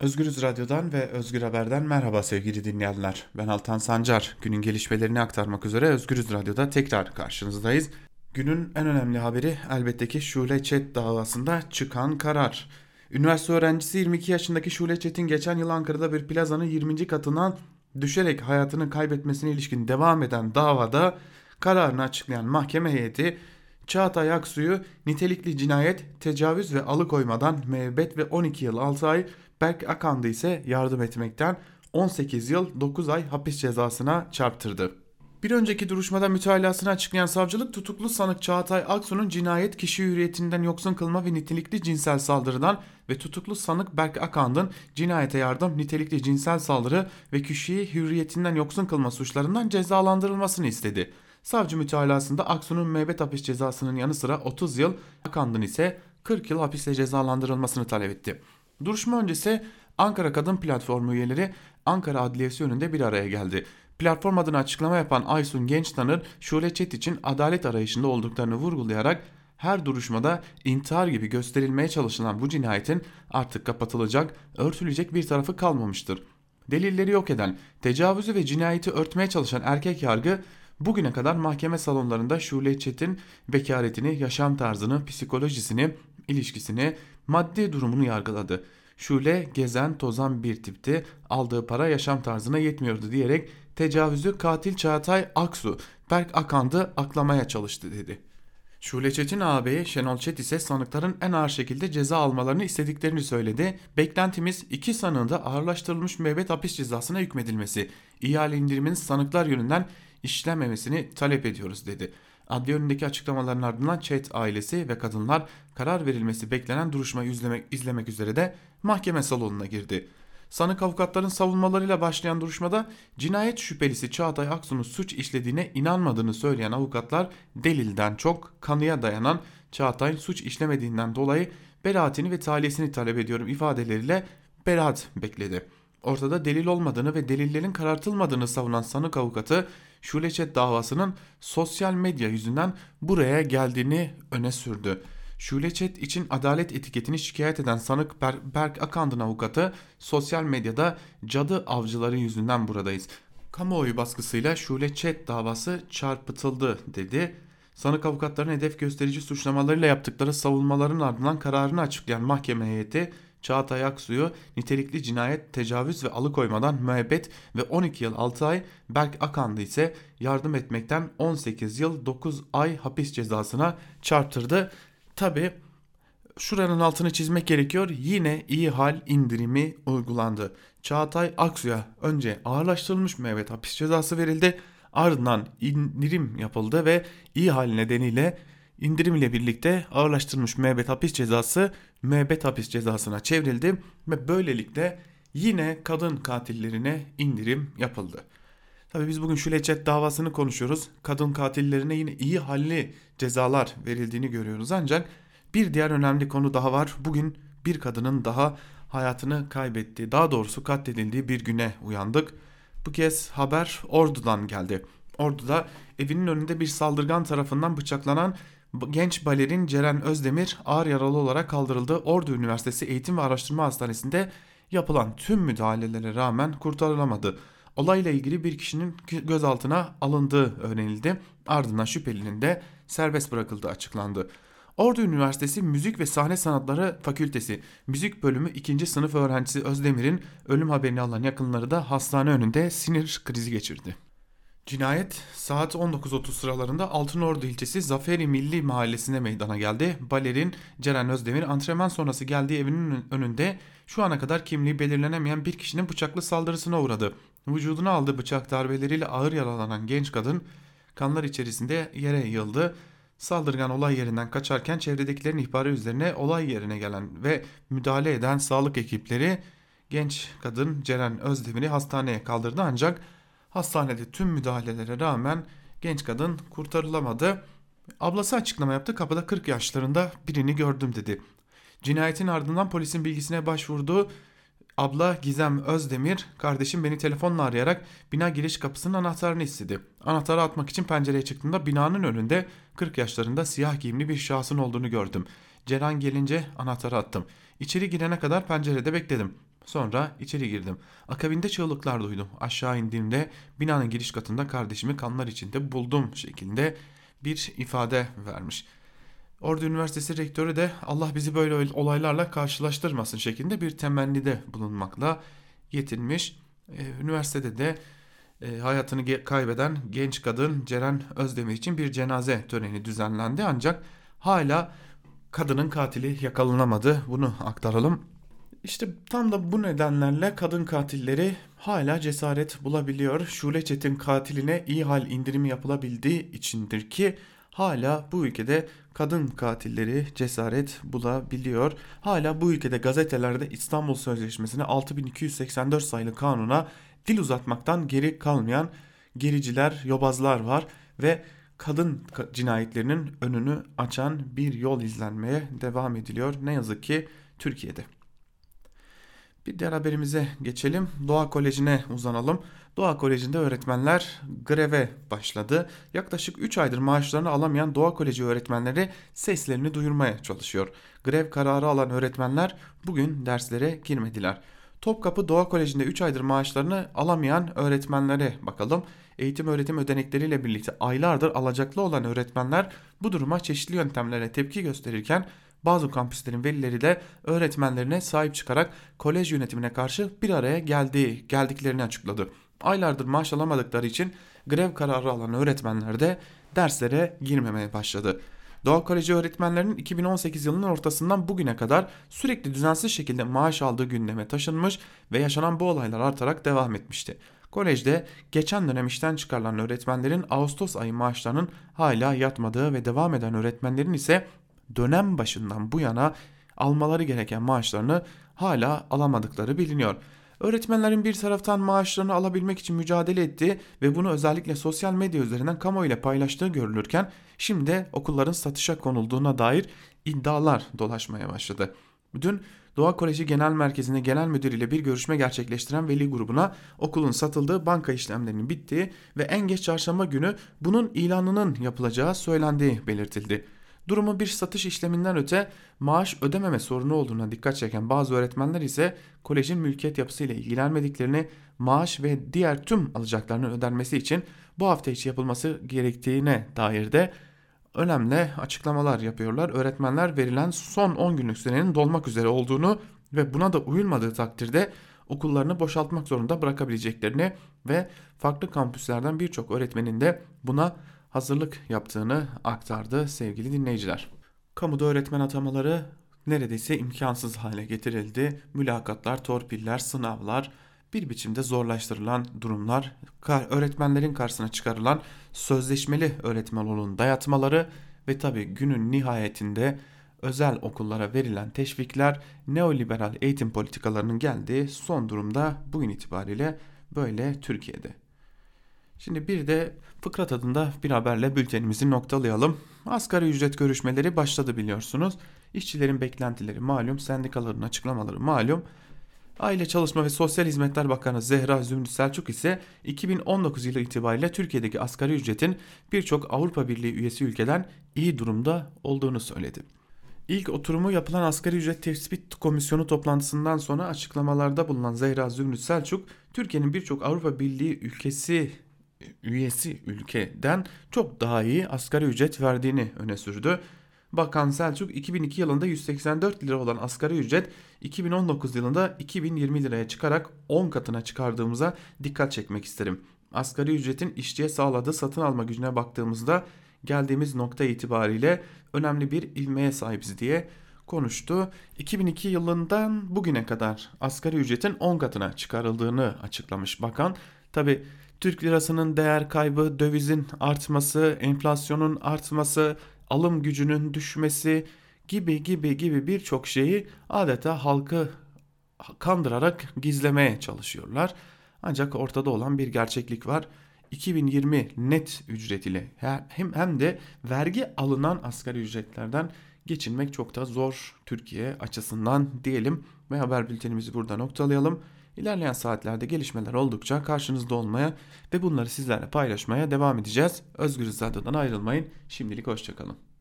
Özgürüz Radyo'dan ve Özgür Haber'den merhaba sevgili dinleyenler. Ben Altan Sancar. Günün gelişmelerini aktarmak üzere Özgürüz Radyo'da tekrar karşınızdayız. Günün en önemli haberi elbette ki Şule Çet davasında çıkan karar. Üniversite öğrencisi 22 yaşındaki Şule Çet'in geçen yıl Ankara'da bir plazanın 20. katından düşerek hayatını kaybetmesine ilişkin devam eden davada kararını açıklayan mahkeme heyeti Çağatay Aksu'yu nitelikli cinayet, tecavüz ve alıkoymadan müebbet ve 12 yıl 6 ay Berk Akandı ise yardım etmekten 18 yıl 9 ay hapis cezasına çarptırdı. Bir önceki duruşmada mütalasını açıklayan savcılık tutuklu sanık Çağatay Aksu'nun cinayet kişi hürriyetinden yoksun kılma ve nitelikli cinsel saldırıdan ve tutuklu sanık Berk Akand'ın cinayete yardım, nitelikli cinsel saldırı ve kişiyi hürriyetinden yoksun kılma suçlarından cezalandırılmasını istedi. Savcı mütalasında Aksu'nun müebbet hapis cezasının yanı sıra 30 yıl, Akand'ın ise 40 yıl hapisle cezalandırılmasını talep etti. Duruşma öncesi Ankara Kadın Platformu üyeleri Ankara Adliyesi önünde bir araya geldi. Platform adına açıklama yapan Aysun Gençtanır, Şule Çet için adalet arayışında olduklarını vurgulayarak her duruşmada intihar gibi gösterilmeye çalışılan bu cinayetin artık kapatılacak, örtülecek bir tarafı kalmamıştır. Delilleri yok eden, tecavüzü ve cinayeti örtmeye çalışan erkek yargı bugüne kadar mahkeme salonlarında Şule Çet'in bekaretini, yaşam tarzını, psikolojisini, ilişkisini, maddi durumunu yargıladı. Şule gezen tozan bir tipti aldığı para yaşam tarzına yetmiyordu diyerek tecavüzü katil Çağatay Aksu Berk Akandı aklamaya çalıştı dedi. Şule Çetin ağabeyi Şenol Çet ise sanıkların en ağır şekilde ceza almalarını istediklerini söyledi. Beklentimiz iki sanığın da ağırlaştırılmış müebbet hapis cezasına hükmedilmesi, ihale indiriminin sanıklar yönünden işlenmemesini talep ediyoruz dedi. Adliye önündeki açıklamaların ardından Çet ailesi ve kadınlar karar verilmesi beklenen duruşmayı izlemek, izlemek üzere de mahkeme salonuna girdi. Sanık avukatların savunmalarıyla başlayan duruşmada cinayet şüphelisi Çağatay Aksu'nun suç işlediğine inanmadığını söyleyen avukatlar delilden çok kanıya dayanan Çağatay'ın suç işlemediğinden dolayı beraatini ve taliyesini talep ediyorum ifadeleriyle beraat bekledi. Ortada delil olmadığını ve delillerin karartılmadığını savunan sanık avukatı Şuleçet davasının sosyal medya yüzünden buraya geldiğini öne sürdü. Şuleçet için adalet etiketini şikayet eden sanık Ber Berk Akand'ın avukatı sosyal medyada cadı avcıları yüzünden buradayız. Kamuoyu baskısıyla Şuleçet davası çarpıtıldı dedi. Sanık avukatların hedef gösterici suçlamalarıyla yaptıkları savunmaların ardından kararını açıklayan mahkeme heyeti Çağatay Aksu'yu nitelikli cinayet, tecavüz ve alıkoymadan müebbet ve 12 yıl 6 ay, Berk Akandı ise yardım etmekten 18 yıl 9 ay hapis cezasına çarptırdı. Tabi şuranın altını çizmek gerekiyor. Yine iyi hal indirimi uygulandı. Çağatay Aksu'ya önce ağırlaştırılmış müebbet hapis cezası verildi. Ardından indirim yapıldı ve iyi hal nedeniyle indirim ile birlikte ağırlaştırılmış müebbet hapis cezası müebbet hapis cezasına çevrildi ve böylelikle yine kadın katillerine indirim yapıldı. Tabii biz bugün şu Şülecet davasını konuşuyoruz. Kadın katillerine yine iyi halli cezalar verildiğini görüyoruz. Ancak bir diğer önemli konu daha var. Bugün bir kadının daha hayatını kaybettiği, daha doğrusu katledildiği bir güne uyandık. Bu kez haber Ordu'dan geldi. Ordu'da evinin önünde bir saldırgan tarafından bıçaklanan genç balerin Ceren Özdemir ağır yaralı olarak kaldırıldı. Ordu Üniversitesi Eğitim ve Araştırma Hastanesi'nde yapılan tüm müdahalelere rağmen kurtarılamadı. Olayla ilgili bir kişinin gözaltına alındığı öğrenildi. Ardından şüphelinin de serbest bırakıldığı açıklandı. Ordu Üniversitesi Müzik ve Sahne Sanatları Fakültesi Müzik Bölümü 2. sınıf öğrencisi Özdemir'in ölüm haberini alan yakınları da hastane önünde sinir krizi geçirdi. Cinayet saat 19.30 sıralarında Altınordu ilçesi Zaferi Milli Mahallesi'nde meydana geldi. Balerin Ceren Özdemir antrenman sonrası geldiği evinin önünde şu ana kadar kimliği belirlenemeyen bir kişinin bıçaklı saldırısına uğradı. Vücuduna aldığı bıçak darbeleriyle ağır yaralanan genç kadın kanlar içerisinde yere yıldı. Saldırgan olay yerinden kaçarken çevredekilerin ihbarı üzerine olay yerine gelen ve müdahale eden sağlık ekipleri genç kadın Ceren Özdemir'i hastaneye kaldırdı ancak Hastanede tüm müdahalelere rağmen genç kadın kurtarılamadı. Ablası açıklama yaptı. Kapıda 40 yaşlarında birini gördüm dedi. Cinayetin ardından polisin bilgisine başvurdu. Abla Gizem Özdemir, kardeşim beni telefonla arayarak bina giriş kapısının anahtarını istedi. Anahtarı atmak için pencereye çıktığımda binanın önünde 40 yaşlarında siyah giyimli bir şahsın olduğunu gördüm. Ceren gelince anahtarı attım. İçeri girene kadar pencerede bekledim. Sonra içeri girdim. Akabinde çığlıklar duydum. Aşağı indiğimde binanın giriş katında kardeşimi kanlar içinde buldum şeklinde bir ifade vermiş. Ordu Üniversitesi rektörü de Allah bizi böyle olaylarla karşılaştırmasın şeklinde bir temennide bulunmakla yetinmiş. Ee, üniversitede de e, hayatını kaybeden genç kadın Ceren Özdemir için bir cenaze töreni düzenlendi ancak hala kadının katili yakalanamadı. Bunu aktaralım. İşte tam da bu nedenlerle kadın katilleri hala cesaret bulabiliyor. Şule Çetin katiline iyi hal indirimi yapılabildiği içindir ki hala bu ülkede kadın katilleri cesaret bulabiliyor. Hala bu ülkede gazetelerde İstanbul Sözleşmesi'ne 6284 sayılı kanuna dil uzatmaktan geri kalmayan gericiler, yobazlar var ve kadın cinayetlerinin önünü açan bir yol izlenmeye devam ediliyor. Ne yazık ki Türkiye'de. Bir diğer haberimize geçelim. Doğa Koleji'ne uzanalım. Doğa Koleji'nde öğretmenler greve başladı. Yaklaşık 3 aydır maaşlarını alamayan Doğa Koleji öğretmenleri seslerini duyurmaya çalışıyor. Grev kararı alan öğretmenler bugün derslere girmediler. Topkapı Doğa Koleji'nde 3 aydır maaşlarını alamayan öğretmenlere bakalım. Eğitim öğretim ödenekleriyle birlikte aylardır alacaklı olan öğretmenler bu duruma çeşitli yöntemlere tepki gösterirken bazı kampüslerin velileri de öğretmenlerine sahip çıkarak kolej yönetimine karşı bir araya geldiği, geldiklerini açıkladı. Aylardır maaş alamadıkları için grev kararı alan öğretmenler de derslere girmemeye başladı. Doğa Koleji öğretmenlerinin 2018 yılının ortasından bugüne kadar sürekli düzensiz şekilde maaş aldığı gündeme taşınmış ve yaşanan bu olaylar artarak devam etmişti. Kolejde geçen dönem işten çıkarılan öğretmenlerin Ağustos ayı maaşlarının hala yatmadığı ve devam eden öğretmenlerin ise dönem başından bu yana almaları gereken maaşlarını hala alamadıkları biliniyor. Öğretmenlerin bir taraftan maaşlarını alabilmek için mücadele ettiği ve bunu özellikle sosyal medya üzerinden kamuoyuyla paylaştığı görülürken şimdi okulların satışa konulduğuna dair iddialar dolaşmaya başladı. Dün Doğa Koleji Genel Merkezi'nde genel müdür ile bir görüşme gerçekleştiren veli grubuna okulun satıldığı banka işlemlerinin bittiği ve en geç çarşamba günü bunun ilanının yapılacağı söylendiği belirtildi. Durumu bir satış işleminden öte maaş ödememe sorunu olduğuna dikkat çeken bazı öğretmenler ise kolejin mülkiyet yapısıyla ilgilenmediklerini, maaş ve diğer tüm alacaklarının ödenmesi için bu hafta içi yapılması gerektiğine dair de önemli açıklamalar yapıyorlar. Öğretmenler verilen son 10 günlük sürenin dolmak üzere olduğunu ve buna da uyulmadığı takdirde okullarını boşaltmak zorunda bırakabileceklerini ve farklı kampüslerden birçok öğretmenin de buna hazırlık yaptığını aktardı sevgili dinleyiciler. Kamuda öğretmen atamaları neredeyse imkansız hale getirildi. Mülakatlar, torpiller, sınavlar bir biçimde zorlaştırılan durumlar, öğretmenlerin karşısına çıkarılan sözleşmeli öğretmen olun dayatmaları ve tabi günün nihayetinde özel okullara verilen teşvikler neoliberal eğitim politikalarının geldiği son durumda bugün itibariyle böyle Türkiye'de. Şimdi bir de fıkra tadında bir haberle bültenimizi noktalayalım. Asgari ücret görüşmeleri başladı biliyorsunuz. İşçilerin beklentileri malum, sendikaların açıklamaları malum. Aile Çalışma ve Sosyal Hizmetler Bakanı Zehra Zümrüt Selçuk ise 2019 yılı itibariyle Türkiye'deki asgari ücretin birçok Avrupa Birliği üyesi ülkeden iyi durumda olduğunu söyledi. İlk oturumu yapılan asgari ücret tespit komisyonu toplantısından sonra açıklamalarda bulunan Zehra Zümrüt Selçuk, Türkiye'nin birçok Avrupa Birliği ülkesi üyesi ülkeden çok daha iyi asgari ücret verdiğini öne sürdü. Bakan Selçuk 2002 yılında 184 lira olan asgari ücret 2019 yılında 2020 liraya çıkarak 10 katına çıkardığımıza dikkat çekmek isterim. Asgari ücretin işçiye sağladığı satın alma gücüne baktığımızda geldiğimiz nokta itibariyle önemli bir ilmeye sahibiz diye konuştu. 2002 yılından bugüne kadar asgari ücretin 10 katına çıkarıldığını açıklamış bakan. Tabi Türk lirasının değer kaybı, dövizin artması, enflasyonun artması, alım gücünün düşmesi gibi gibi gibi birçok şeyi adeta halkı kandırarak gizlemeye çalışıyorlar. Ancak ortada olan bir gerçeklik var. 2020 net ücret ile hem hem de vergi alınan asgari ücretlerden geçinmek çok da zor Türkiye açısından diyelim ve haber bültenimizi burada noktalayalım. İlerleyen saatlerde gelişmeler oldukça karşınızda olmaya ve bunları sizlerle paylaşmaya devam edeceğiz. Özgür Radyo'dan ayrılmayın. Şimdilik hoşçakalın.